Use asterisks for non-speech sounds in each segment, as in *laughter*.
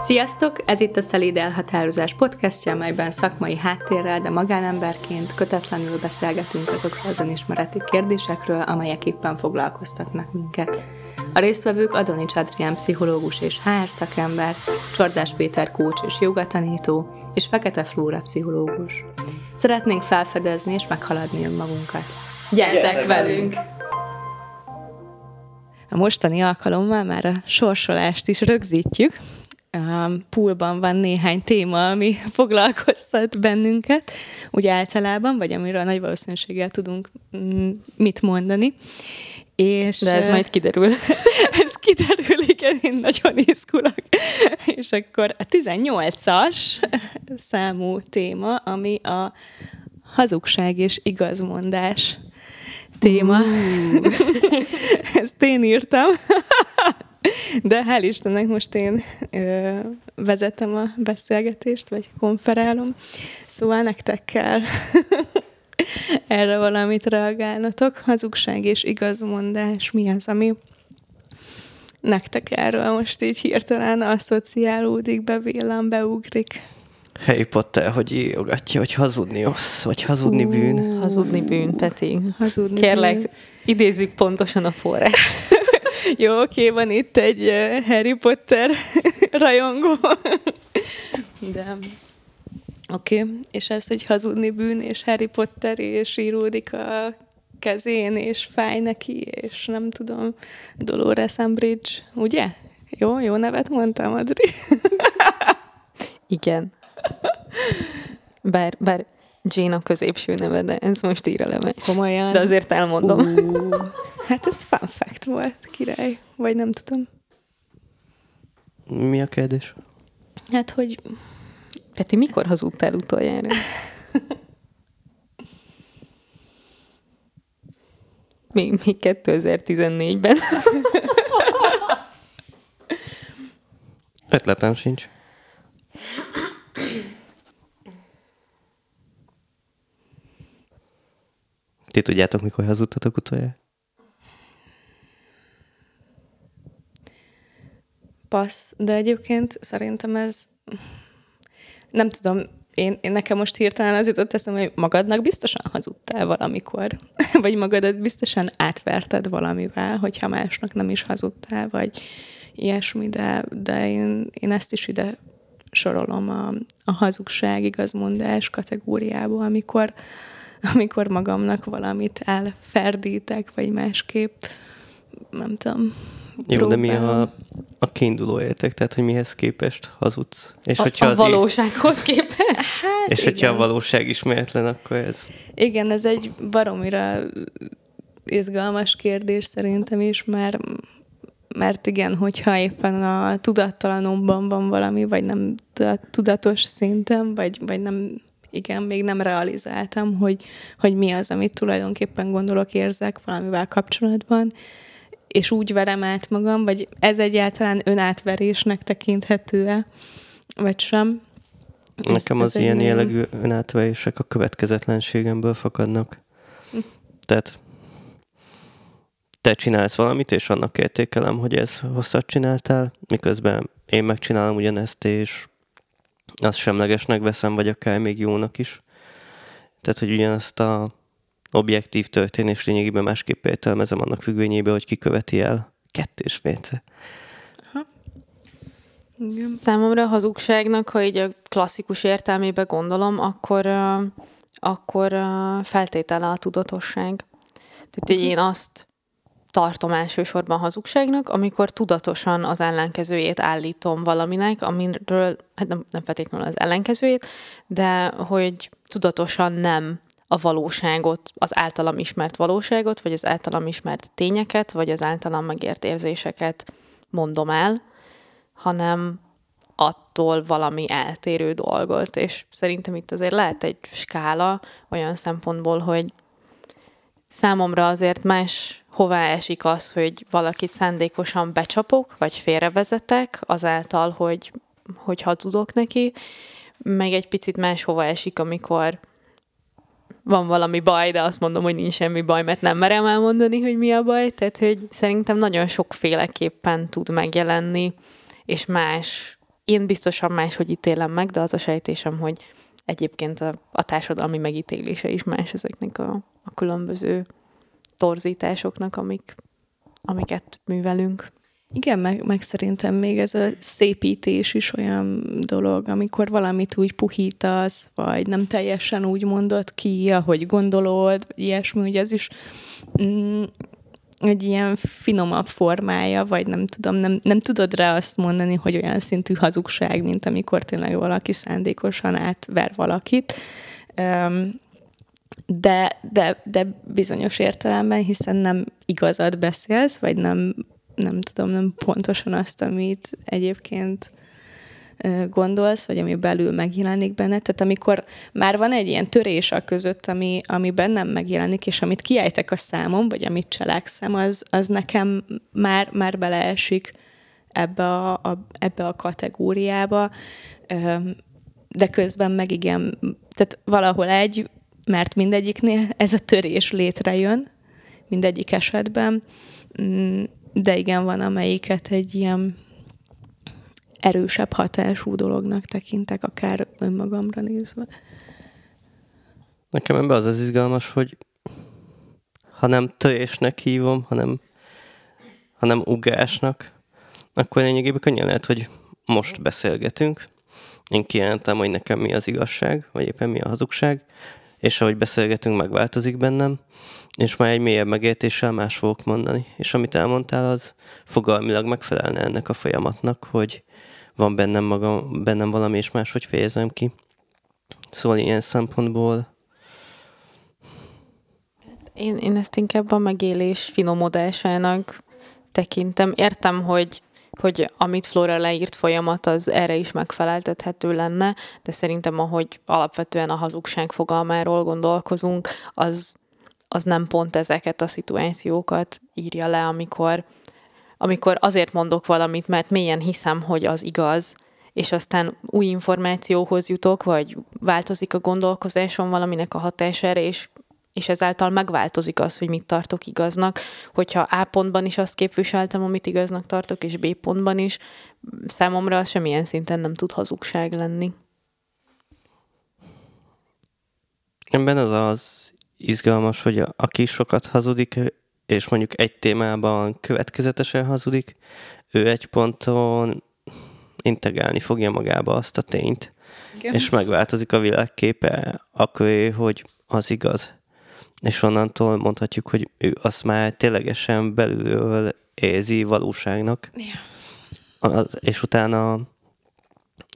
Sziasztok! Ez itt a Szelíd Elhatározás podcastja, amelyben szakmai háttérrel, de magánemberként kötetlenül beszélgetünk azokról az önismereti kérdésekről, amelyek éppen foglalkoztatnak minket. A résztvevők Adonics Adrián pszichológus és HR szakember, Csordás Péter kócs és jogatanító, és Fekete Flóra pszichológus. Szeretnénk felfedezni és meghaladni önmagunkat. Gyertek, Gyertek velünk! A mostani alkalommal már a sorsolást is rögzítjük, a poolban van néhány téma, ami *laughs* foglalkoztat bennünket, úgy általában, vagy amiről nagy valószínűséggel tudunk mm, mit mondani. És, De ez majd kiderül. *laughs* ez kiderül, igen, én nagyon izgulok. *laughs* És akkor a 18-as számú téma, ami a hazugság és igazmondás téma. Uh. Ezt én írtam. De hál' Istennek most én ö, vezetem a beszélgetést, vagy konferálom, szóval nektek kell *laughs* erre valamit reagálnatok. Hazugság és igazmondás, mi az, ami nektek erről most így hirtelen asszociálódik, bevillan, beugrik? Harry Potter, hogy írogatja, hogy hazudni ossz, vagy hazudni bűn. Hazudni bűn, Peti. Hazudni Kérlek, bűn. idézzük pontosan a forrást. *laughs* *laughs* Jó, oké, van itt egy Harry Potter *laughs* rajongó. *laughs* De oké, okay. és ez, hogy hazudni bűn, és Harry Potter, és íródik a kezén, és fáj neki, és nem tudom, Dolores Umbridge, ugye? Jó, jó nevet mondtam, Adri? Igen. Bár, bár Jane a középső neve, de ez most irreleváns. Komolyan? De azért elmondom. Uh, hát ez fun fact volt, király. Vagy nem tudom. Mi a kérdés? Hát, hogy... Peti, mikor hazudtál utoljára? *laughs* még, még 2014-ben. Ötletem sincs. Ti tudjátok, mikor hazudtatok utoljára? Passz, de egyébként szerintem ez nem tudom, én, én nekem most hirtelen az jutott eszem, hogy magadnak biztosan hazudtál valamikor, *laughs* vagy magadat biztosan átverted valamivel, hogyha másnak nem is hazudtál, vagy ilyesmi, de, de én, én ezt is ide sorolom a, a hazugság, igazmondás kategóriába, amikor, amikor magamnak valamit elferdítek, vagy másképp, nem tudom, jó, de mi a, a kiinduló érték? Tehát, hogy mihez képest hazudsz? És a, hogyha a valósághoz képest? *laughs* Hát, és igen. hogyha a valóság ismeretlen, akkor ez... Igen, ez egy baromira izgalmas kérdés szerintem is, mert, mert igen, hogyha éppen a tudattalanomban van valami, vagy nem tudatos szinten, vagy, vagy nem igen, még nem realizáltam, hogy, hogy mi az, amit tulajdonképpen gondolok, érzek valamivel kapcsolatban, és úgy verem át magam, vagy ez egyáltalán önátverésnek tekinthető-e, vagy sem. Nekem az ilyen jellegű önátverések a következetlenségemből fakadnak. Hm. Tehát te csinálsz valamit, és annak értékelem, hogy ez hosszat csináltál, miközben én megcsinálom ugyanezt, és azt semlegesnek veszem, vagy akár még jónak is. Tehát, hogy ugyanazt a objektív történés lényegében másképp értelmezem annak függvényében, hogy ki követi el kettős mérce. Számomra a hazugságnak, ha így a klasszikus értelmébe gondolom, akkor, akkor feltétele a tudatosság. Tehát uh-huh. én azt tartom elsősorban hazugságnak, amikor tudatosan az ellenkezőjét állítom valaminek, amiről, hát nem, nem feltétlenül az ellenkezőjét, de hogy tudatosan nem a valóságot, az általam ismert valóságot, vagy az általam ismert tényeket, vagy az általam megért érzéseket mondom el, hanem attól valami eltérő dolgot. És szerintem itt azért lehet egy skála olyan szempontból, hogy számomra azért más hová esik az, hogy valakit szándékosan becsapok, vagy félrevezetek, azáltal, hogy, hogy hazudok neki, meg egy picit más hova esik, amikor van valami baj, de azt mondom, hogy nincs semmi baj, mert nem merem elmondani, hogy mi a baj. Tehát, hogy szerintem nagyon sokféleképpen tud megjelenni, és más én biztosan máshogy ítélem meg, de az a sejtésem, hogy egyébként a, a társadalmi megítélése is más ezeknek a, a különböző torzításoknak, amik, amiket művelünk. Igen, meg, meg szerintem még ez a szépítés is olyan dolog, amikor valamit úgy puhítasz, vagy nem teljesen úgy mondod ki, ahogy gondolod, ilyesmi, hogy ez is mm, egy ilyen finomabb formája, vagy nem tudom, nem, nem tudod rá azt mondani, hogy olyan szintű hazugság, mint amikor tényleg valaki szándékosan átver valakit. De, de, de bizonyos értelemben, hiszen nem igazad beszélsz, vagy nem, nem tudom, nem pontosan azt, amit egyébként gondolsz, vagy ami belül megjelenik benne. Tehát amikor már van egy ilyen törés a között, ami, ami bennem megjelenik, és amit kiejtek a számom, vagy amit cselekszem, az, az nekem már, már beleesik ebbe a, a, ebbe a kategóriába, de közben meg igen, tehát valahol egy, mert mindegyiknél ez a törés létrejön, mindegyik esetben, mm, de igen, van amelyiket egy ilyen erősebb hatású dolognak tekintek, akár önmagamra nézve. Nekem ebben az az izgalmas, hogy ha nem törésnek hívom, hanem, hanem ugásnak, akkor lényegében könnyen lehet, hogy most beszélgetünk, én kijelentem, hogy nekem mi az igazság, vagy éppen mi a hazugság, és ahogy beszélgetünk, megváltozik bennem, és már egy mélyebb megértéssel más fogok mondani. És amit elmondtál, az fogalmilag megfelelne ennek a folyamatnak, hogy van bennem, magam, bennem valami, és máshogy fejezem ki. Szóval ilyen szempontból... Én, én ezt inkább a megélés finomodásának tekintem. Értem, hogy hogy amit Flora leírt folyamat, az erre is megfeleltethető lenne, de szerintem ahogy alapvetően a hazugság fogalmáról gondolkozunk, az, az nem pont ezeket a szituációkat írja le, amikor amikor azért mondok valamit, mert mélyen hiszem, hogy az igaz, és aztán új információhoz jutok, vagy változik a gondolkozásom valaminek a hatására, és, és ezáltal megváltozik az, hogy mit tartok igaznak. Hogyha A pontban is azt képviseltem, amit igaznak tartok, és B pontban is, számomra az semmilyen szinten nem tud hazugság lenni. Ebben az az izgalmas, hogy a, aki sokat hazudik, és mondjuk egy témában következetesen hazudik, ő egy ponton integrálni fogja magába azt a tényt, Igen. és megváltozik a világképe akkor, hogy az igaz. És onnantól mondhatjuk, hogy ő azt már ténylegesen belülről érzi valóságnak. Ja. Az, és utána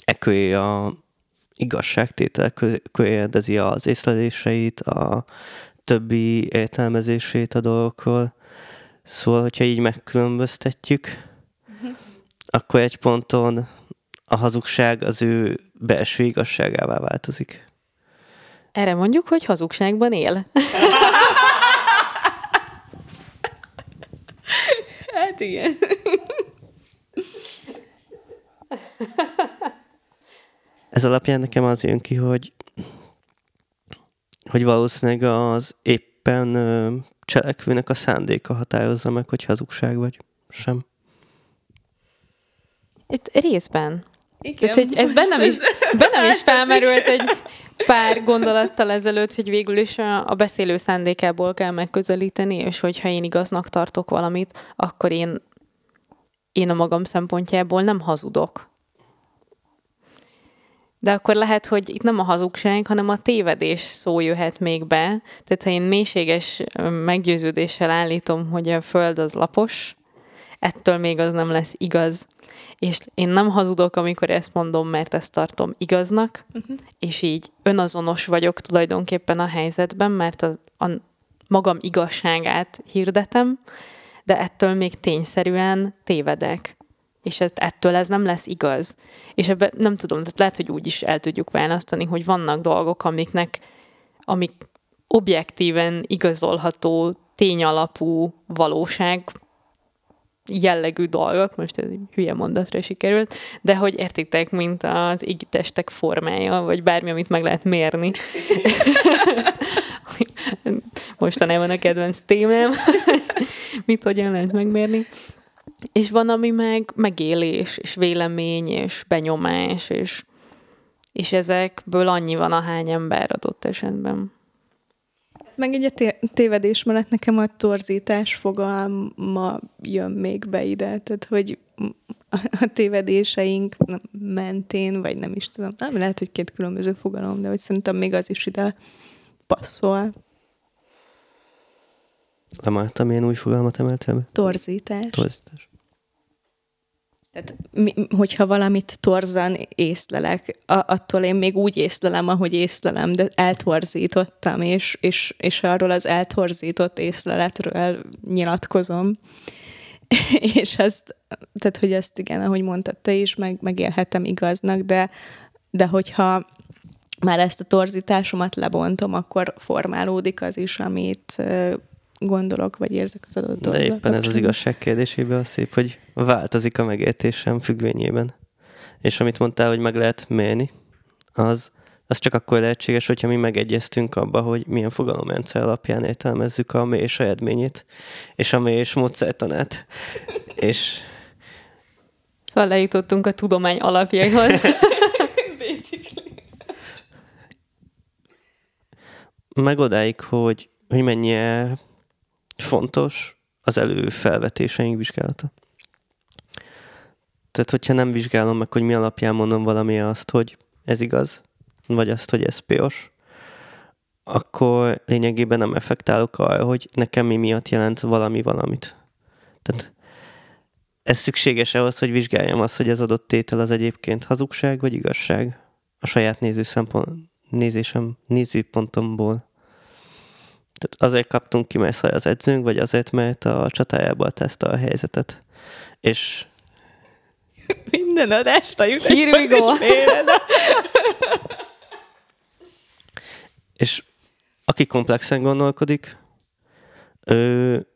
ekője a igazságtétel kérdezi az észleléseit, a többi értelmezését a dolgokról. Szóval, hogyha így megkülönböztetjük, uh-huh. akkor egy ponton a hazugság az ő belső igazságává változik. Erre mondjuk, hogy hazugságban él. hát igen. Ez alapján nekem az jön ki, hogy hogy valószínűleg az éppen cselekvőnek a szándéka határozza meg, hogy hazugság vagy sem. Itt részben. Igen, Tehát, hogy ez bennem is, *laughs* bennem is felmerült egy pár gondolattal ezelőtt, hogy végül is a, a beszélő szándékából kell megközelíteni, és hogyha én igaznak tartok valamit, akkor én, én a magam szempontjából nem hazudok. De akkor lehet, hogy itt nem a hazugság, hanem a tévedés szó jöhet még be. Tehát ha én mélységes meggyőződéssel állítom, hogy a Föld az lapos, ettől még az nem lesz igaz. És én nem hazudok, amikor ezt mondom, mert ezt tartom igaznak, uh-huh. és így önazonos vagyok tulajdonképpen a helyzetben, mert a, a magam igazságát hirdetem, de ettől még tényszerűen tévedek és ez, ettől ez nem lesz igaz. És ebben nem tudom, tehát lehet, hogy úgy is el tudjuk választani, hogy vannak dolgok, amiknek, amik objektíven igazolható, tényalapú valóság jellegű dolgok, most ez egy hülye mondatra sikerült, de hogy értitek, mint az égitestek formája, vagy bármi, amit meg lehet mérni. *laughs* Mostanában a kedvenc témám, *laughs* mit hogyan lehet megmérni És van, ami meg megélés, és vélemény, és benyomás, és, és ezekből annyi van, ahány ember adott esetben. Meg egy té- tévedés mellett nekem a torzítás fogalma jön még be ide, tehát hogy a tévedéseink mentén, vagy nem is tudom, nem lehet, hogy két különböző fogalom, de hogy szerintem még az is ide passzol. Lemártam, milyen új fogalmat emeltem? Torzítás. Torzítás. Tehát, mi, hogyha valamit torzan észlelek, a, attól én még úgy észlelem, ahogy észlelem, de eltorzítottam, és, és, és arról az eltorzított észleletről nyilatkozom. *laughs* és ezt, tehát, hogy ezt igen, ahogy mondtad te is, meg, megélhetem igaznak, de, de hogyha már ezt a torzításomat lebontom, akkor formálódik az is, amit gondolok, vagy érzek az adott De éppen ez az igazság kérdésében a szép, hogy változik a megértésem függvényében. És amit mondtál, hogy meg lehet mérni, az, az csak akkor lehetséges, hogyha mi megegyeztünk abba, hogy milyen fogalomrendszer alapján értelmezzük a mélyes eredményét, és a mélyes módszertanát. és... Szóval lejutottunk a tudomány alapjaihoz. *laughs* meg odáig, hogy, hogy mennyire fontos az előfelvetéseink vizsgálata. Tehát, hogyha nem vizsgálom meg, hogy mi alapján mondom valami azt, hogy ez igaz, vagy azt, hogy ez piros, akkor lényegében nem effektálok arra, hogy nekem mi miatt jelent valami valamit. Tehát ez szükséges ahhoz, hogy vizsgáljam azt, hogy az adott tétel az egyébként hazugság vagy igazság a saját néző nézésem, nézőpontomból. Tehát azért kaptunk ki, mert az edzőnk, vagy azért, mert a csatájából teszta a helyzetet. És *laughs* minden adásra jut Here we go. *laughs* És aki komplexen gondolkodik, ő, *laughs*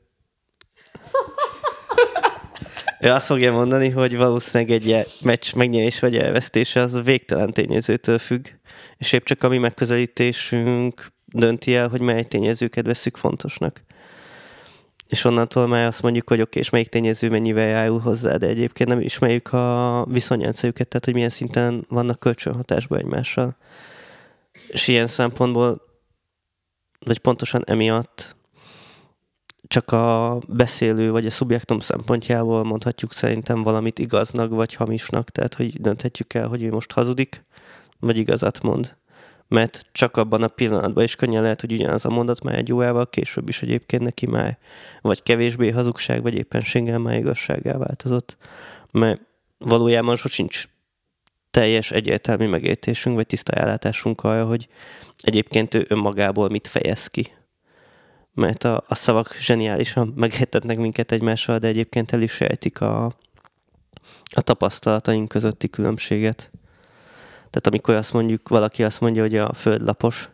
ő azt fogja mondani, hogy valószínűleg egy meccs megnyerés vagy elvesztése az végtelen tényezőtől függ, és épp csak a mi megközelítésünk dönti el, hogy mely tényezőket veszük fontosnak. És onnantól már azt mondjuk, hogy oké, és melyik tényező mennyivel járul hozzá, de egyébként nem ismerjük a viszonyrendszerüket, tehát hogy milyen szinten vannak kölcsönhatásban egymással. És ilyen szempontból, vagy pontosan emiatt csak a beszélő vagy a szubjektum szempontjából mondhatjuk szerintem valamit igaznak vagy hamisnak, tehát hogy dönthetjük el, hogy ő most hazudik, vagy igazat mond mert csak abban a pillanatban is könnyen lehet, hogy ugyanaz a mondat már egy órával később is egyébként neki már vagy kevésbé hazugság, vagy éppenséggel már igazságá változott. Mert valójában sincs teljes egyértelmű megértésünk, vagy tiszta ellátásunk arra, hogy egyébként ő önmagából mit fejez ki. Mert a, a szavak zseniálisan megértetnek minket egymással, de egyébként el is sejtik a, a tapasztalataink közötti különbséget. Tehát amikor azt mondjuk, valaki azt mondja, hogy a föld lapos,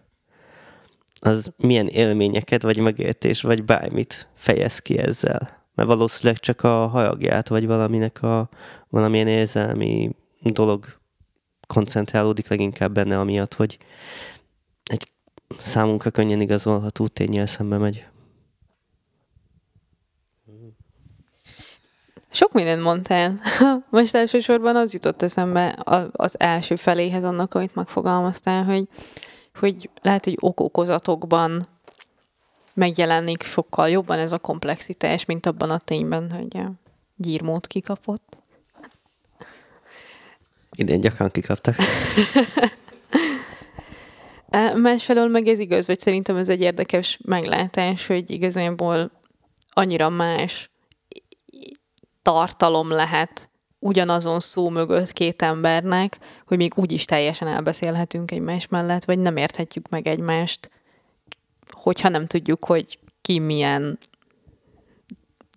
az milyen élményeket, vagy megértés, vagy bármit fejez ki ezzel. Mert valószínűleg csak a hajagját, vagy valaminek a valamilyen érzelmi dolog koncentrálódik leginkább benne, amiatt, hogy egy számunkra könnyen igazolható tényel szembe megy. Sok mindent mondtál. *laughs* Most elsősorban az jutott eszembe az első feléhez annak, amit megfogalmaztál, hogy, hogy lehet, hogy okokozatokban megjelenik sokkal jobban ez a komplexitás, mint abban a tényben, hogy a gyírmót kikapott. Idén gyakran kikaptak. *laughs* Másfelől meg ez igaz, vagy szerintem ez egy érdekes meglátás, hogy igazából annyira más tartalom lehet ugyanazon szó mögött két embernek, hogy még úgy is teljesen elbeszélhetünk egymás mellett, vagy nem érthetjük meg egymást, hogyha nem tudjuk, hogy ki milyen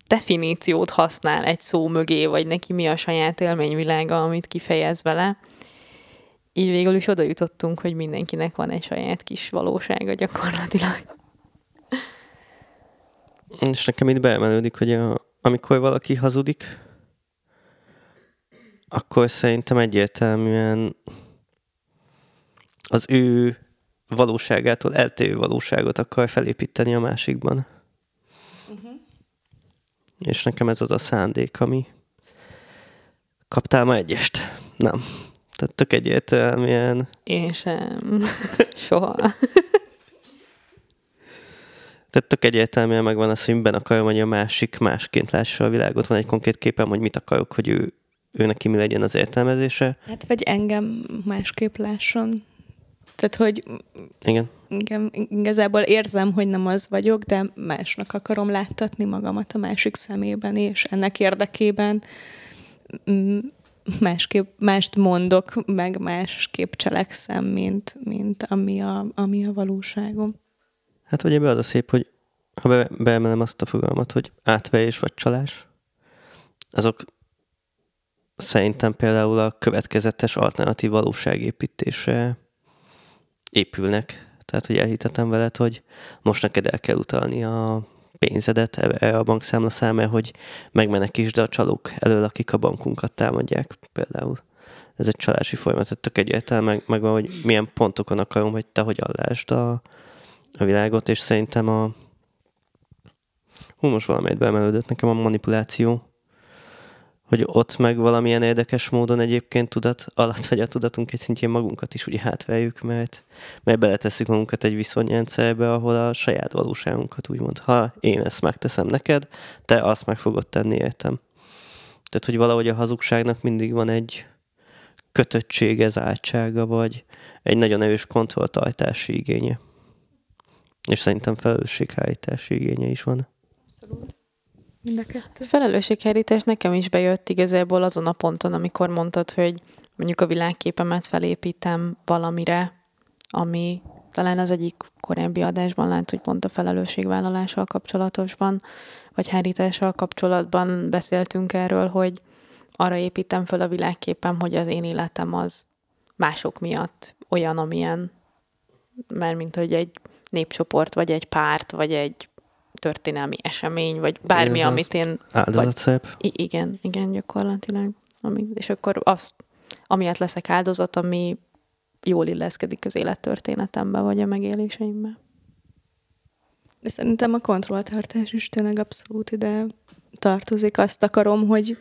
definíciót használ egy szó mögé, vagy neki mi a saját élményvilága, amit kifejez vele. Így végül is oda jutottunk, hogy mindenkinek van egy saját kis valósága gyakorlatilag. És nekem itt beemelődik, hogy a, amikor valaki hazudik, akkor szerintem egyértelműen az ő valóságától eltérő valóságot akar felépíteni a másikban. Uh-huh. És nekem ez az a szándék, ami... Kaptál ma egyest? Nem. Tehát tök egyértelműen... Én sem. *laughs* Soha. *laughs* Tehát tök egyértelműen megvan a színben akarom, hogy a másik másként lássa a világot. Van egy konkrét képem, hogy mit akarok, hogy ő, ő neki mi legyen az értelmezése. Hát vagy engem másképp lásson. Tehát, hogy Igen. igen, igazából érzem, hogy nem az vagyok, de másnak akarom láttatni magamat a másik szemében, és ennek érdekében másképp, mást mondok, meg másképp cselekszem, mint, mint ami, a, ami a valóságom. Hát vagy ebbe az a szép, hogy ha be, beemelem azt a fogalmat, hogy átvejés vagy csalás, azok szerintem például a következetes alternatív valóságépítésre épülnek. Tehát, hogy elhitetem veled, hogy most neked el kell utalni a pénzedet erre a bankszámla számára, hogy megmenekítsd a csalók elől, akik a bankunkat támadják például. Ez egy csalási folyamat, tehát tök egyértelmű, meg, meg van, hogy milyen pontokon akarom, hogy te hogyan lásd a, a világot, és szerintem a hú, most valamelyet beemelődött nekem a manipuláció, hogy ott meg valamilyen érdekes módon egyébként tudat alatt, vagy a tudatunk egy szintjén magunkat is úgy hátveljük, mert, mert beletesszük magunkat egy viszonyrendszerbe, ahol a saját valóságunkat úgymond, ha én ezt megteszem neked, te azt meg fogod tenni, értem. Tehát, hogy valahogy a hazugságnak mindig van egy kötöttsége, zártsága, vagy egy nagyon erős kontrolltartási igénye. És szerintem felelősséghárítási igénye is van. Abszolút. Mind a kettő. Felelősséghárítás nekem is bejött igazából azon a ponton, amikor mondtad, hogy mondjuk a világképemet felépítem valamire, ami talán az egyik korábbi adásban lát, hogy pont a felelősségvállalással kapcsolatosban, vagy hárítással kapcsolatban beszéltünk erről, hogy arra építem fel a világképem, hogy az én életem az mások miatt olyan, amilyen, mert mint hogy egy népcsoport, vagy egy párt, vagy egy történelmi esemény, vagy bármi, Ez amit én... Áldozatszerep. I- igen, igen, gyakorlatilag. Ami, és akkor azt, amiatt leszek áldozat, ami jól illeszkedik az élettörténetembe, vagy a megéléseimbe. De szerintem a kontrolltartás is tényleg abszolút ide tartozik. Azt akarom, hogy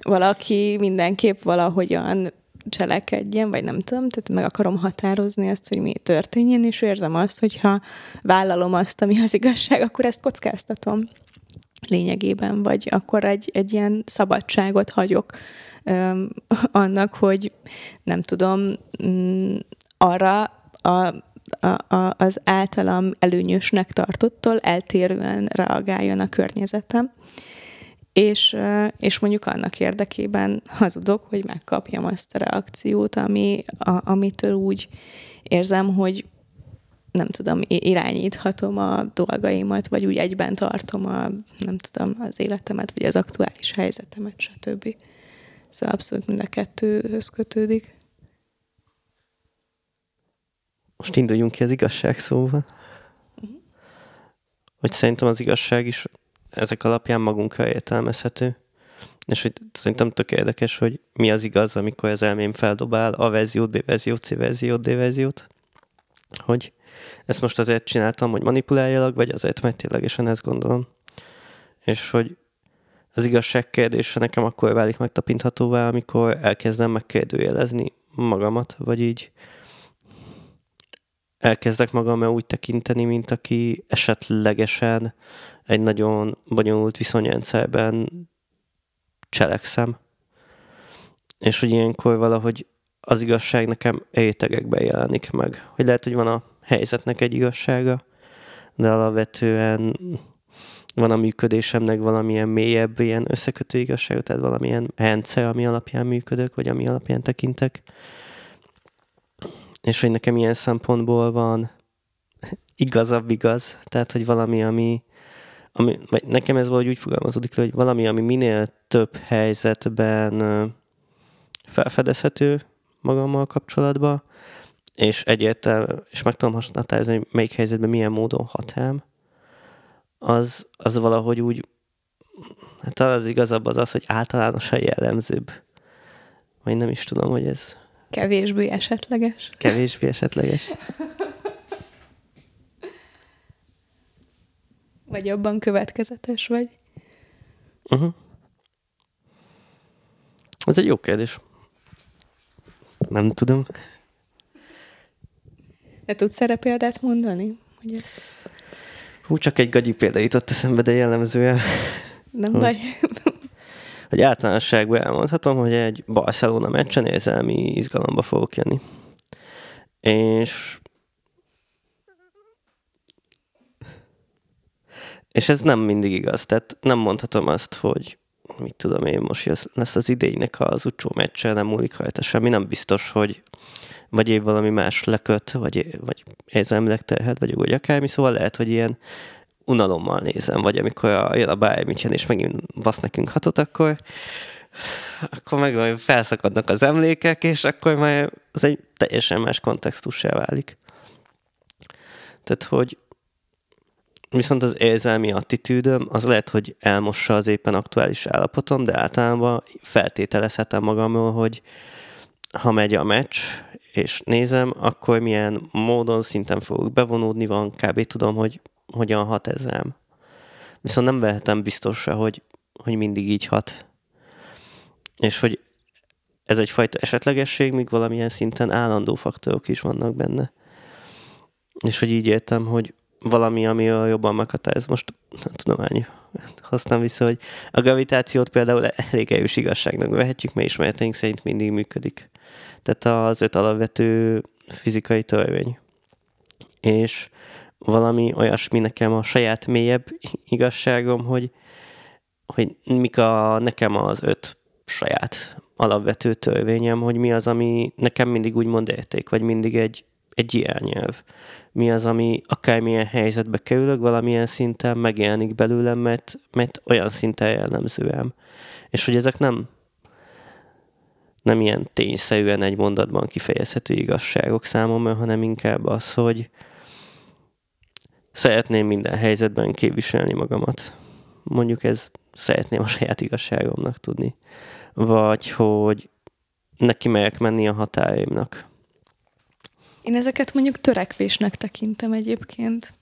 valaki mindenképp valahogyan cselekedjen, vagy nem tudom, tehát meg akarom határozni azt, hogy mi történjen, és érzem azt, hogy ha vállalom azt, ami az igazság, akkor ezt kockáztatom lényegében, vagy akkor egy, egy ilyen szabadságot hagyok öm, annak, hogy nem tudom, mm, arra a, a, a, az általam előnyösnek tartottól eltérően reagáljon a környezetem és, és mondjuk annak érdekében hazudok, hogy megkapjam azt a reakciót, ami, a, amitől úgy érzem, hogy nem tudom, irányíthatom a dolgaimat, vagy úgy egyben tartom a, nem tudom, az életemet, vagy az aktuális helyzetemet, stb. Szóval abszolút mind a kettőhöz kötődik. Most induljunk ki az igazság szóval. Hogy szerintem az igazság is ezek alapján magunkra értelmezhető. És hogy szerintem tök érdekes, hogy mi az igaz, amikor az elmém feldobál A verziót, B verziót, C verziót, D verziót. Hogy ezt most azért csináltam, hogy manipuláljalak, vagy azért, mert ténylegesen ezt gondolom. És hogy az igazság kérdése nekem akkor válik megtapinthatóvá, amikor elkezdem megkérdőjelezni magamat, vagy így elkezdek magamra úgy tekinteni, mint aki esetlegesen egy nagyon bonyolult viszonyrendszerben cselekszem. És hogy ilyenkor valahogy az igazság nekem rétegekben jelenik meg. Hogy lehet, hogy van a helyzetnek egy igazsága, de alapvetően van a működésemnek valamilyen mélyebb ilyen összekötő igazsága, tehát valamilyen rendszer, ami alapján működök, vagy ami alapján tekintek. És hogy nekem ilyen szempontból van *laughs* igazabb igaz, tehát hogy valami, ami, ami vagy nekem ez valahogy úgy fogalmazódik le, hogy valami, ami minél több helyzetben felfedezhető magammal kapcsolatban, és egyértelmű, és meg tudom határozni, hogy melyik helyzetben milyen módon hat rám, az, az valahogy úgy, hát talán az igazabb az az, hogy általánosan jellemzőbb. Vagy nem is tudom, hogy ez Kevésbé esetleges. kevésbé esetleges. Vagy abban következetes vagy. Uh-huh. Ez egy jó kérdés. Nem tudom. De tudsz erre példát mondani? Hogy ez Hú, csak egy gagyi példa jutott eszembe, de jellemzően, nem Hogy? baj. hogy általánosságban elmondhatom, hogy egy Barcelona meccsen érzelmi izgalomba fogok jönni. És és ez nem mindig igaz. Tehát nem mondhatom azt, hogy mit tudom én, most lesz az idénynek az utcsó meccse, nem múlik rajta semmi. Nem biztos, hogy vagy év valami más leköt, vagy, vagy érzelmileg terhet vagy akármi, szóval lehet, hogy ilyen unalommal nézem, vagy amikor a, jön a Bayern München, és megint basz nekünk hatot, akkor akkor meg majd felszakadnak az emlékek, és akkor már az egy teljesen más kontextussá válik. Tehát, hogy viszont az érzelmi attitűdöm, az lehet, hogy elmossa az éppen aktuális állapotom, de általában feltételezhetem magamról, hogy ha megy a meccs, és nézem, akkor milyen módon szinten fogok bevonódni, van kb. tudom, hogy hogyan hat ez rám. Viszont nem vehetem biztosra, hogy, hogy mindig így hat. És hogy ez egyfajta esetlegesség, míg valamilyen szinten állandó faktorok is vannak benne. És hogy így értem, hogy valami, ami jobban meghatároz. Most nem tudomány használom vissza, hogy a gravitációt például elég erős igazságnak vehetjük, mert ismereteink szerint mindig működik. Tehát az öt alapvető fizikai törvény. És valami olyasmi nekem a saját mélyebb igazságom, hogy, hogy mik a, nekem az öt saját alapvető törvényem, hogy mi az, ami nekem mindig úgymond érték, vagy mindig egy, egy irányelv. Mi az, ami akármilyen helyzetbe kerülök, valamilyen szinten megjelenik belőlem, mert, mert olyan szinten jellemzőem. És hogy ezek nem nem ilyen tényszerűen egy mondatban kifejezhető igazságok számomra, hanem inkább az, hogy szeretném minden helyzetben képviselni magamat. Mondjuk ez szeretném a saját igazságomnak tudni. Vagy hogy neki megyek menni a határaimnak. Én ezeket mondjuk törekvésnek tekintem egyébként.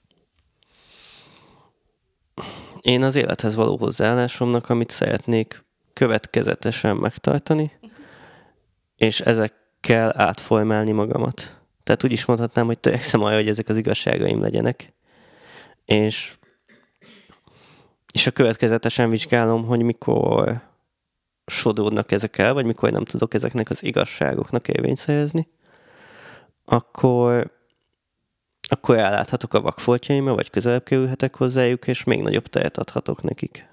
Én az élethez való hozzáállásomnak, amit szeretnék következetesen megtartani, és ezekkel átformálni magamat. Tehát úgy is mondhatnám, hogy törekszem arra, hogy ezek az igazságaim legyenek. És, és a következetesen vizsgálom, hogy mikor sodódnak ezek el, vagy mikor nem tudok ezeknek az igazságoknak érvényt szerezni, akkor, akkor elláthatok a vakfoltjaimra, vagy közelebb kerülhetek hozzájuk, és még nagyobb tejet adhatok nekik.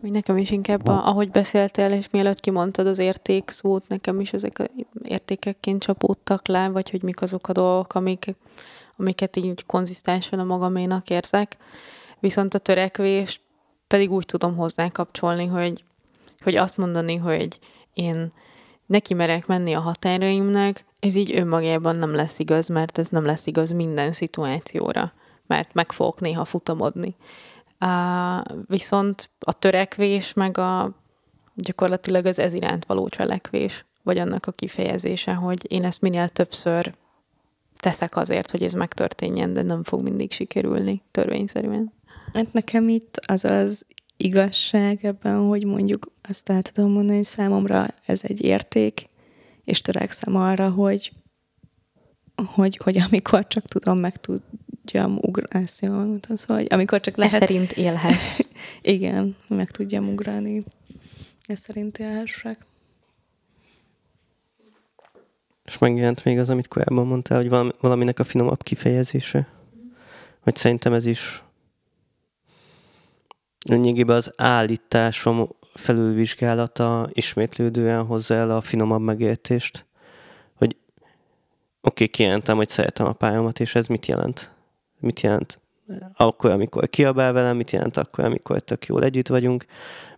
Nekem is inkább, a, ahogy beszéltél, és mielőtt kimondtad az érték szót, nekem is ezek értékekként csapódtak le, vagy hogy mik azok a dolgok, amik, amiket így konzisztensen a magaménak érzek. Viszont a törekvés pedig úgy tudom hozzá kapcsolni, hogy, hogy azt mondani, hogy én neki merek menni a határaimnak, ez így önmagában nem lesz igaz, mert ez nem lesz igaz minden szituációra, mert meg fogok néha futamodni. Uh, viszont a törekvés, meg a gyakorlatilag az ez iránt való cselekvés, vagy annak a kifejezése, hogy én ezt minél többször teszek azért, hogy ez megtörténjen, de nem fog mindig sikerülni törvényszerűen. Hát nekem itt az az igazság ebben, hogy mondjuk azt el tudom mondani, hogy számomra ez egy érték, és törekszem arra, hogy, hogy, hogy amikor csak tudom, meg tudjam jól mondtam, szóval, hogy amikor csak Lehet. lehet, Ez szerint élhess. *laughs* igen, meg tudjam ugrani. Ez szerint élhessek. És megjelent még az, amit korábban mondtál, hogy valami, valaminek a finomabb kifejezése. Hogy szerintem ez is lényegében az állításom felülvizsgálata ismétlődően hozza el a finomabb megértést. Hogy oké, okay, kijelentem, hogy szeretem a pályomat, és ez mit jelent? Mit jelent akkor, amikor kiabál velem, mit jelent akkor, amikor tök jól együtt vagyunk,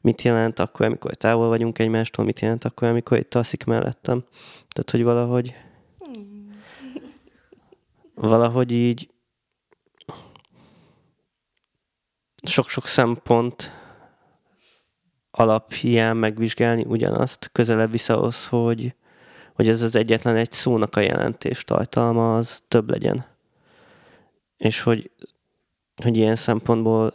mit jelent akkor, amikor távol vagyunk egymástól, mit jelent akkor, amikor itt alszik mellettem. Tehát, hogy valahogy valahogy így sok-sok szempont alapján megvizsgálni ugyanazt, közelebb vissza ahhoz, hogy, hogy ez az egyetlen egy szónak a jelentés tartalma, az több legyen. És hogy, hogy ilyen szempontból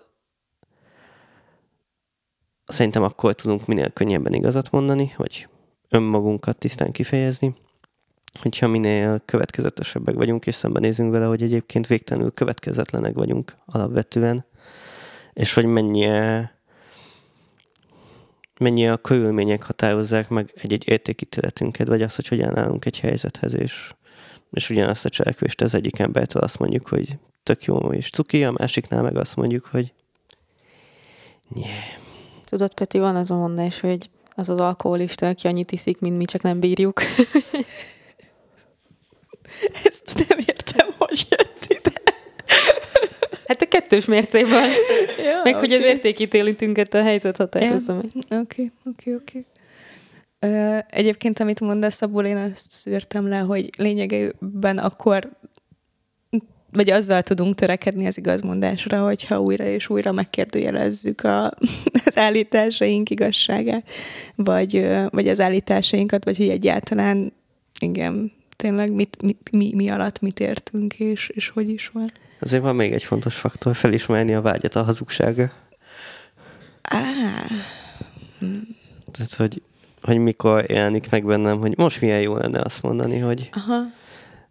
szerintem akkor tudunk minél könnyebben igazat mondani, vagy önmagunkat tisztán kifejezni, hogyha minél következetesebbek vagyunk, és szembenézünk vele, hogy egyébként végtelenül következetlenek vagyunk alapvetően, és hogy mennyire mennyi a körülmények határozzák meg egy-egy értékítéletünket, vagy azt, hogy hogyan állunk egy helyzethez, és, és ugyanazt a cselekvést az egyik embertől azt mondjuk, hogy tök jó és cuki, a másiknál meg azt mondjuk, hogy yeah. Tudod, Peti, van az a mondás, hogy az az alkoholista, aki annyit iszik, mint mi, csak nem bírjuk. *laughs* Ezt nem értem, hogy jött. Hát a kettős mércéből. *laughs* Ja, Meg okay. hogy az értékítélítünket a helyzet határozza meg. Oké, oké, oké. Egyébként, amit mondasz, abból én azt szűrtem le, hogy lényegében akkor vagy azzal tudunk törekedni az igazmondásra, hogyha újra és újra megkérdőjelezzük a, *laughs* az állításaink igazságát, vagy, vagy az állításainkat, vagy hogy egyáltalán igen, tényleg mit, mit, mi, mi alatt mit értünk, és, és hogy is van. Azért van még egy fontos faktor, felismerni a vágyat a hazugsága. Ah. Tehát, hogy, hogy mikor jelenik meg bennem, hogy most milyen jó lenne azt mondani, hogy Aha.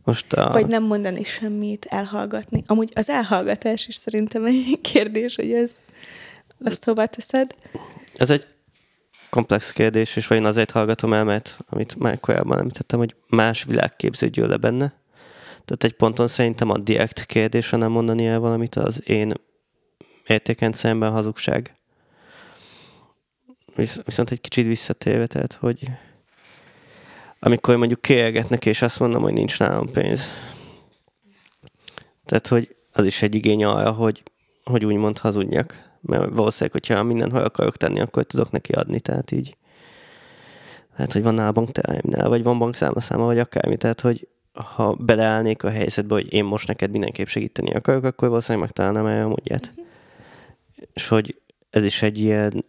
most a... Vagy nem mondani semmit, elhallgatni. Amúgy az elhallgatás is szerintem egy kérdés, hogy ez, azt hova teszed. Ez egy komplex kérdés, és vagy én azért hallgatom el, mert amit már korábban említettem, hogy más világképző gyűl le benne. Tehát egy ponton szerintem a direkt kérdésre nem mondani el valamit, az én értéken szemben hazugság. Visz, viszont egy kicsit visszatérve, tehát, hogy amikor mondjuk kérgetnek, és azt mondom, hogy nincs nálam pénz. Tehát, hogy az is egy igény arra, hogy, hogy úgymond hazudjak mert valószínűleg, hogyha minden hol akarok tenni, akkor tudok neki adni, tehát így lehet, hogy van nála bankteremnél, vagy van bankszámlaszáma, vagy akármi, tehát hogy ha beleállnék a helyzetbe, hogy én most neked mindenképp segíteni akarok, akkor valószínűleg megtalálnám el a módját. Uh-huh. És hogy ez is egy ilyen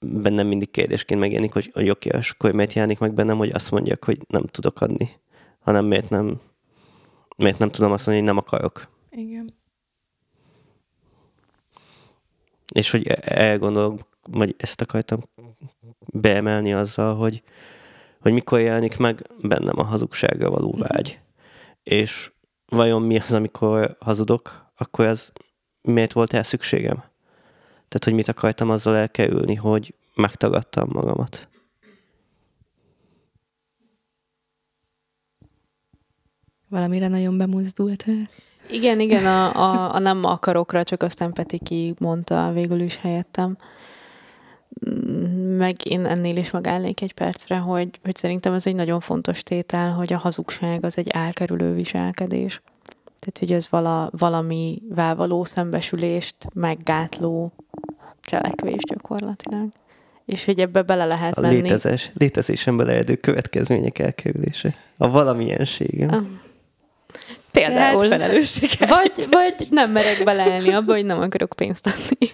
bennem mindig kérdésként megjelenik, hogy, hogy oké, és akkor miért jelenik meg bennem, hogy azt mondjak, hogy nem tudok adni, hanem miért nem, miért nem tudom azt mondani, hogy nem akarok. Igen. És hogy e- elgondolok, vagy ezt akartam beemelni azzal, hogy, hogy mikor jelenik meg bennem a hazugságra való mhm. vágy. És vajon mi az, amikor hazudok, akkor ez miért volt el szükségem? Tehát, hogy mit akartam azzal elkerülni, hogy megtagadtam magamat. Valamire nagyon bemozdultál. Igen, igen, a, a, a nem akarokra, csak aztán Peti ki mondta végül is helyettem. Meg én ennél is megállnék egy percre, hogy, hogy szerintem ez egy nagyon fontos tétel, hogy a hazugság az egy elkerülő viselkedés. Tehát, hogy ez vala, valamivel való szembesülést meggátló cselekvés gyakorlatilag. És hogy ebbe bele lehet a menni. Létezés, létezésen beleedő következmények elkerülése. A valamiensége. Ah. Például. Hát vagy, vagy nem merek beleelni abba, hogy nem akarok pénzt adni.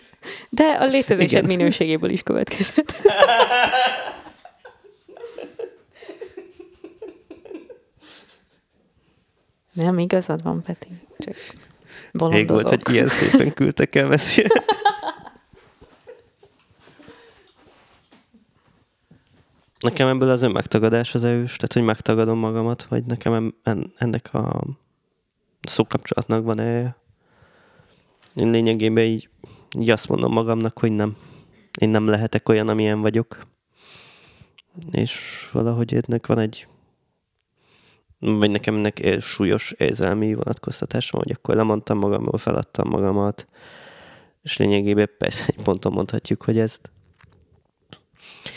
De a létezésed Igen. minőségéből is következett. Nem, igazad van, Peti. Csak Rég volt, hogy ilyen szépen küldtek el messzire. Nekem ebből az önmegtagadás az erős, tehát hogy megtagadom magamat, vagy nekem ennek a szókapcsolatnak van e Én lényegében így, így azt mondom magamnak, hogy nem. Én nem lehetek olyan, amilyen vagyok. És valahogy ennek van egy vagy nekem ennek súlyos érzelmi vonatkoztatásom, hogy akkor lemondtam magamról, feladtam magamat, és lényegében persze egy ponton mondhatjuk, hogy ezt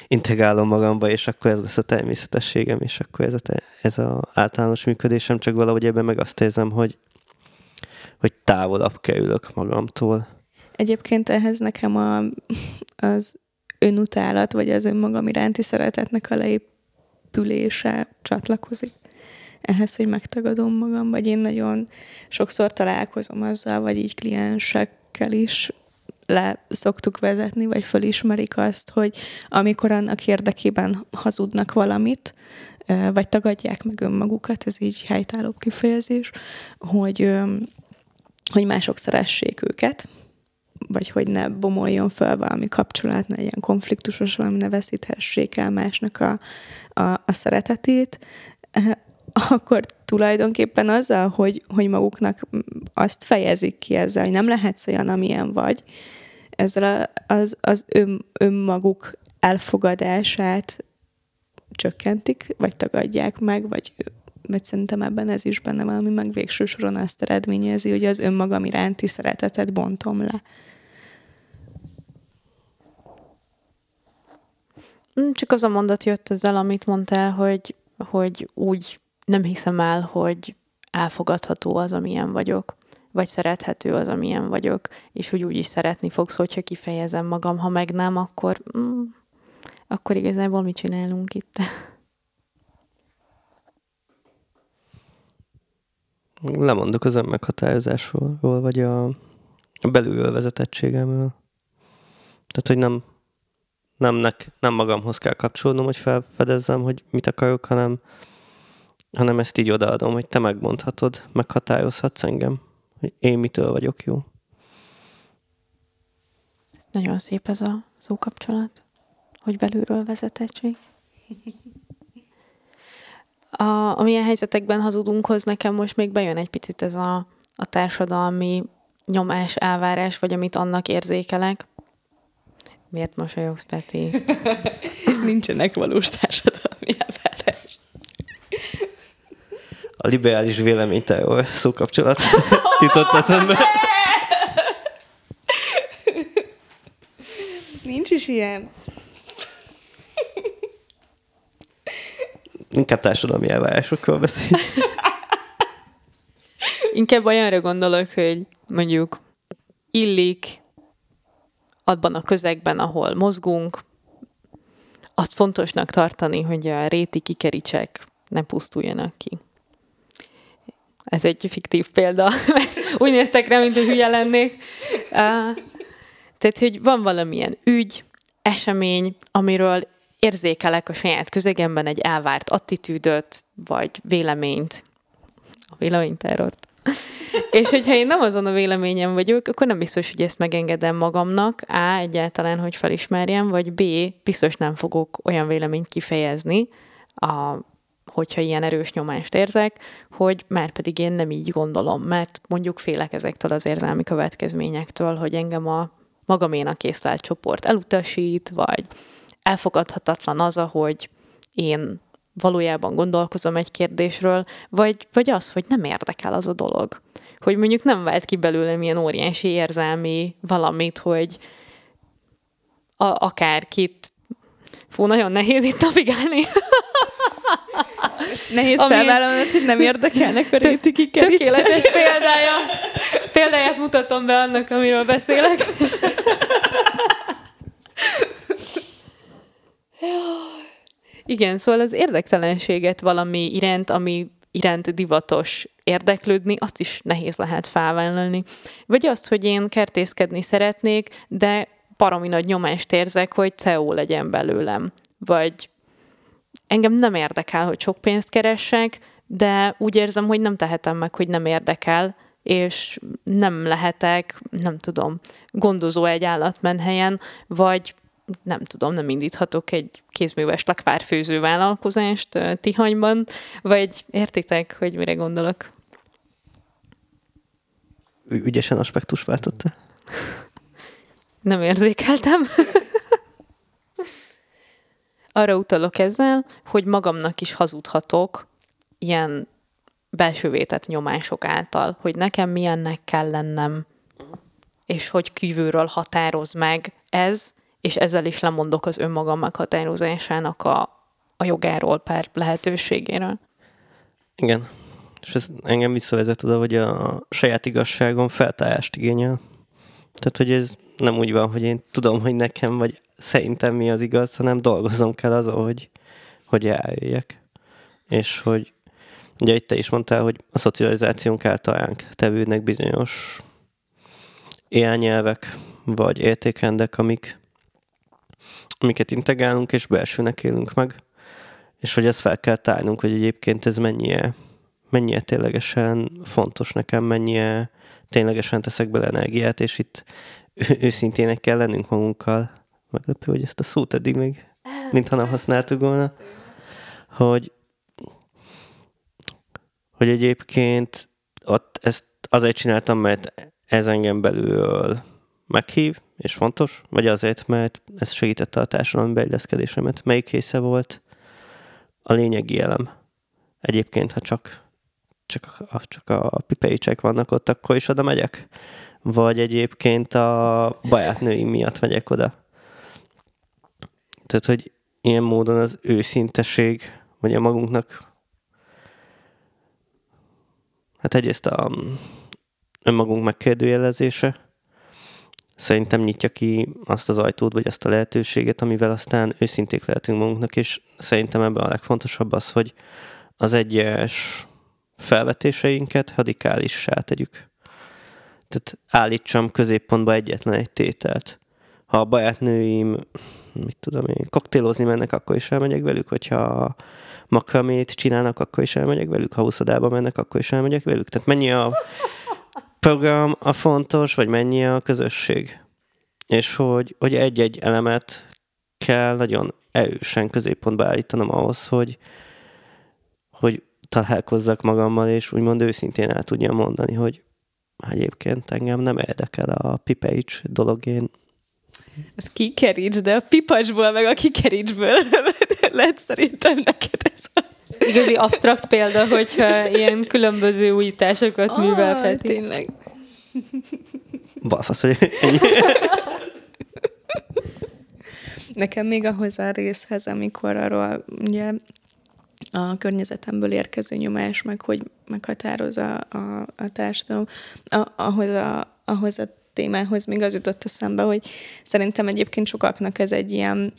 integrálom magamba, és akkor ez lesz a természetességem, és akkor ez a, ez a általános működésem, csak valahogy ebben meg azt érzem, hogy, hogy távolabb kerülök magamtól. Egyébként ehhez nekem a, az önutálat, vagy az önmagam iránti szeretetnek a leépülése csatlakozik ehhez, hogy megtagadom magam, vagy én nagyon sokszor találkozom azzal, vagy így kliensekkel is le szoktuk vezetni, vagy fölismerik azt, hogy amikor annak érdekében hazudnak valamit, vagy tagadják meg önmagukat, ez így helytálló kifejezés, hogy, hogy mások szeressék őket, vagy hogy ne bomoljon fel valami kapcsolat, ne ilyen konfliktusos, valami ne veszíthessék el másnak a, a, a szeretetét, akkor tulajdonképpen azzal, hogy, hogy maguknak azt fejezik ki ezzel, hogy nem lehetsz olyan, amilyen vagy, ezzel az, az ön, önmaguk elfogadását csökkentik, vagy tagadják meg, vagy, vagy szerintem ebben ez is benne van, ami meg végső soron azt eredményezi, hogy az önmagam iránti szeretetet bontom le. Mm, csak az a mondat jött ezzel, amit mondtál, hogy, hogy úgy nem hiszem el, hogy elfogadható az, amilyen vagyok, vagy szerethető az, amilyen vagyok, és hogy úgy is szeretni fogsz, hogyha kifejezem magam, ha meg nem, akkor, mm, akkor igazából mit csinálunk itt? *laughs* Lemondok az önmeghatározásról, vagy a, belülről vezetettségemről. Tehát, hogy nem, nem, nek, nem magamhoz kell kapcsolódnom, hogy felfedezzem, hogy mit akarok, hanem, hanem ezt így odaadom, hogy te megmondhatod, meghatározhatsz engem, hogy én mitől vagyok jó. Nagyon szép ez a szókapcsolat, hogy belülről vezetettség. A, amilyen helyzetekben hazudunk hoz, nekem most még bejön egy picit ez a, a társadalmi nyomás, elvárás, vagy amit annak érzékelek. Miért mosolyogsz, Peti? *laughs* Nincsenek valós társadalmi elvárás. A liberális véleménytájól szókapcsolat *laughs* jutott eszembe. Nincs is ilyen. Inkább társadalmi elvárásokról beszél. Inkább olyanra gondolok, hogy mondjuk illik abban a közegben, ahol mozgunk, azt fontosnak tartani, hogy a réti kikericsek ne pusztuljanak ki. Ez egy fiktív példa, mert *laughs* úgy néztek rá, mint hogy hülye lennék. Uh, tehát, hogy van valamilyen ügy, esemény, amiről érzékelek a saját közegemben egy elvárt attitűdöt, vagy véleményt, a véleményterrort. *laughs* És hogyha én nem azon a véleményem vagyok, akkor nem biztos, hogy ezt megengedem magamnak, A, egyáltalán, hogy felismerjem, vagy B, biztos nem fogok olyan véleményt kifejezni, a, hogyha ilyen erős nyomást érzek, hogy már pedig én nem így gondolom, mert mondjuk félek ezektől az érzelmi következményektől, hogy engem a magaménak észlelt csoport elutasít, vagy elfogadhatatlan az, ahogy én valójában gondolkozom egy kérdésről, vagy, vagy az, hogy nem érdekel az a dolog. Hogy mondjuk nem vált ki belőlem ilyen óriási érzelmi valamit, hogy a, akárkit Fú, nagyon nehéz itt navigálni. *laughs* Nehéz Ami... felvállalnod, hogy nem érdekelnek a réti Tökéletes *laughs* példája. Példáját mutatom be annak, amiről beszélek. *laughs* Igen, szóval az érdektelenséget valami iránt, ami iránt divatos érdeklődni, azt is nehéz lehet felvállalni. Vagy azt, hogy én kertészkedni szeretnék, de paromi nagy nyomást érzek, hogy CEO legyen belőlem. Vagy engem nem érdekel, hogy sok pénzt keressek, de úgy érzem, hogy nem tehetem meg, hogy nem érdekel, és nem lehetek, nem tudom, gondozó egy állatmenhelyen, vagy nem tudom, nem indíthatok egy kézműves lakvárfőző vállalkozást Tihanyban, vagy értitek, hogy mire gondolok? Ügyesen aspektus váltotta? Nem érzékeltem. Arra utalok ezzel, hogy magamnak is hazudhatok ilyen belső vétett nyomások által, hogy nekem milyennek kell lennem, és hogy kívülről határoz meg ez, és ezzel is lemondok az önmagam meghatározásának a, a jogáról, per lehetőségéről. Igen. És ez engem visszavezet oda, hogy a saját igazságom feltárást igényel. Tehát, hogy ez nem úgy van, hogy én tudom, hogy nekem, vagy szerintem mi az igaz, hanem dolgozom kell azon, hogy, hogy eljöjjek. És hogy ugye itt te is mondtál, hogy a szocializációnk által tevődnek bizonyos élnyelvek, vagy értékrendek, amik, amiket integrálunk, és belsőnek élünk meg. És hogy ezt fel kell tárnunk, hogy egyébként ez mennyire, mennyire ténylegesen fontos nekem, mennyire ténylegesen teszek bele energiát, és itt *laughs* őszintének kell lennünk magunkkal. Meglepő, hogy ezt a szót eddig még, mintha nem használtuk volna. Hogy, hogy egyébként ott ezt azért csináltam, mert ez engem belül meghív, és fontos, vagy azért, mert ez segítette a társadalmi beilleszkedésemet. Melyik része volt a lényegi elem? Egyébként, ha csak, csak, a, csak a pipeicsek vannak ott, akkor is oda megyek? Vagy egyébként a bajátnőim miatt megyek oda? Tehát, hogy ilyen módon az őszinteség, vagy a magunknak hát egyrészt a önmagunk megkérdőjelezése, szerintem nyitja ki azt az ajtót, vagy azt a lehetőséget, amivel aztán őszinték lehetünk magunknak, és szerintem ebben a legfontosabb az, hogy az egyes felvetéseinket radikálissá tegyük. Tehát állítsam középpontba egyetlen egy tételt. Ha a bajátnőim, mit tudom én, koktélozni mennek, akkor is elmegyek velük, hogyha makramét csinálnak, akkor is elmegyek velük, ha úszodába mennek, akkor is elmegyek velük. Tehát mennyi a program a fontos, vagy mennyi a közösség. És hogy, hogy egy-egy elemet kell nagyon erősen középpontba állítanom ahhoz, hogy, hogy találkozzak magammal, és úgymond őszintén el tudjam mondani, hogy egyébként engem nem érdekel a pipeics dolog, én ez kikeríts, de a pipasból meg a kikerítsből *laughs* lehet szerintem neked ez a... Igazi abstrakt példa, hogyha ilyen különböző újításokat oh, művel Peti. Tényleg. Balfasz, hogy ennyi. Nekem még ahhoz a részhez, amikor arról ugye a környezetemből érkező nyomás, meg hogy meghatározza a, a, a társadalom, a, ahhoz, a, ahhoz a témához még az jutott eszembe, hogy szerintem egyébként sokaknak ez egy ilyen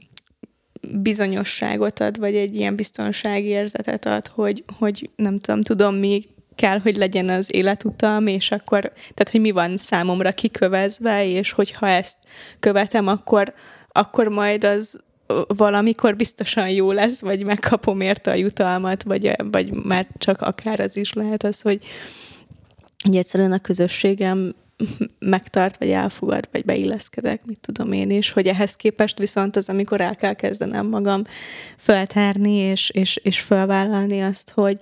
bizonyosságot ad, vagy egy ilyen biztonsági érzetet ad, hogy, hogy nem tudom, tudom mi kell, hogy legyen az életutam, és akkor, tehát hogy mi van számomra kikövezve, és hogyha ezt követem, akkor, akkor majd az valamikor biztosan jó lesz, vagy megkapom érte a jutalmat, vagy, vagy már csak akár az is lehet az, hogy, hogy egyszerűen a közösségem megtart, vagy elfogad, vagy beilleszkedek, mit tudom én is, hogy ehhez képest viszont az, amikor el kell kezdenem magam feltárni, és, és, és felvállalni azt, hogy,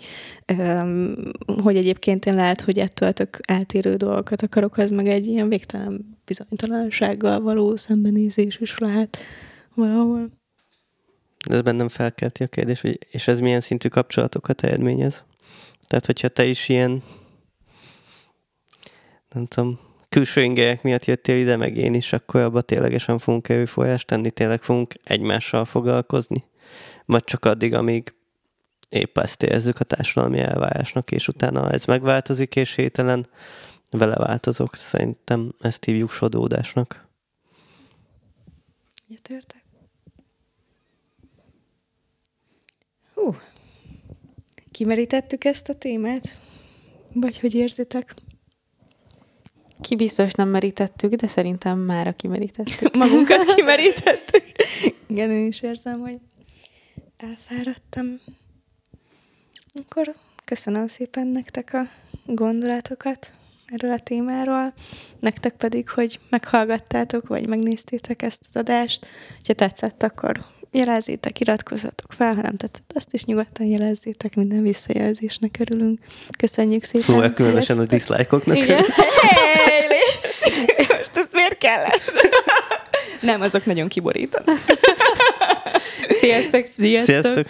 um, hogy egyébként én lehet, hogy ettől tök eltérő dolgokat akarok, az meg egy ilyen végtelen bizonytalansággal való szembenézés is lehet valahol. Ez bennem felkelti a kérdés, hogy és ez milyen szintű kapcsolatokat eredményez? Tehát, hogyha te is ilyen nem tudom, külső ingelyek miatt jöttél ide, meg én is, akkor abba ténylegesen fogunk erőfolyást tenni, tényleg fogunk egymással foglalkozni? Vagy csak addig, amíg épp ezt érezzük a társadalmi elvárásnak, és utána ez megváltozik, és hételen vele változok. Szerintem ezt hívjuk sodódásnak. Egyetértek. Hú, kimerítettük ezt a témát? Vagy hogy érzitek? Ki biztos nem merítettük, de szerintem már kimerítettük. *laughs* Magunkat *laughs* kimerítettük. Igen, én is érzem, hogy elfáradtam. Akkor köszönöm szépen nektek a gondolatokat erről a témáról, nektek pedig, hogy meghallgattátok, vagy megnéztétek ezt az adást. Ha tetszett, akkor jelezzétek, iratkozzatok fel, ha nem tetszett, azt is nyugodtan jelezzétek, minden visszajelzésnek örülünk. Köszönjük szépen. Fú, különösen a diszlájkoknak. Igen. Hey, *laughs* Most ezt miért kellett? Nem, azok nagyon kiborítanak. *laughs* Sziasztok! Sziasztok! Sziasztok.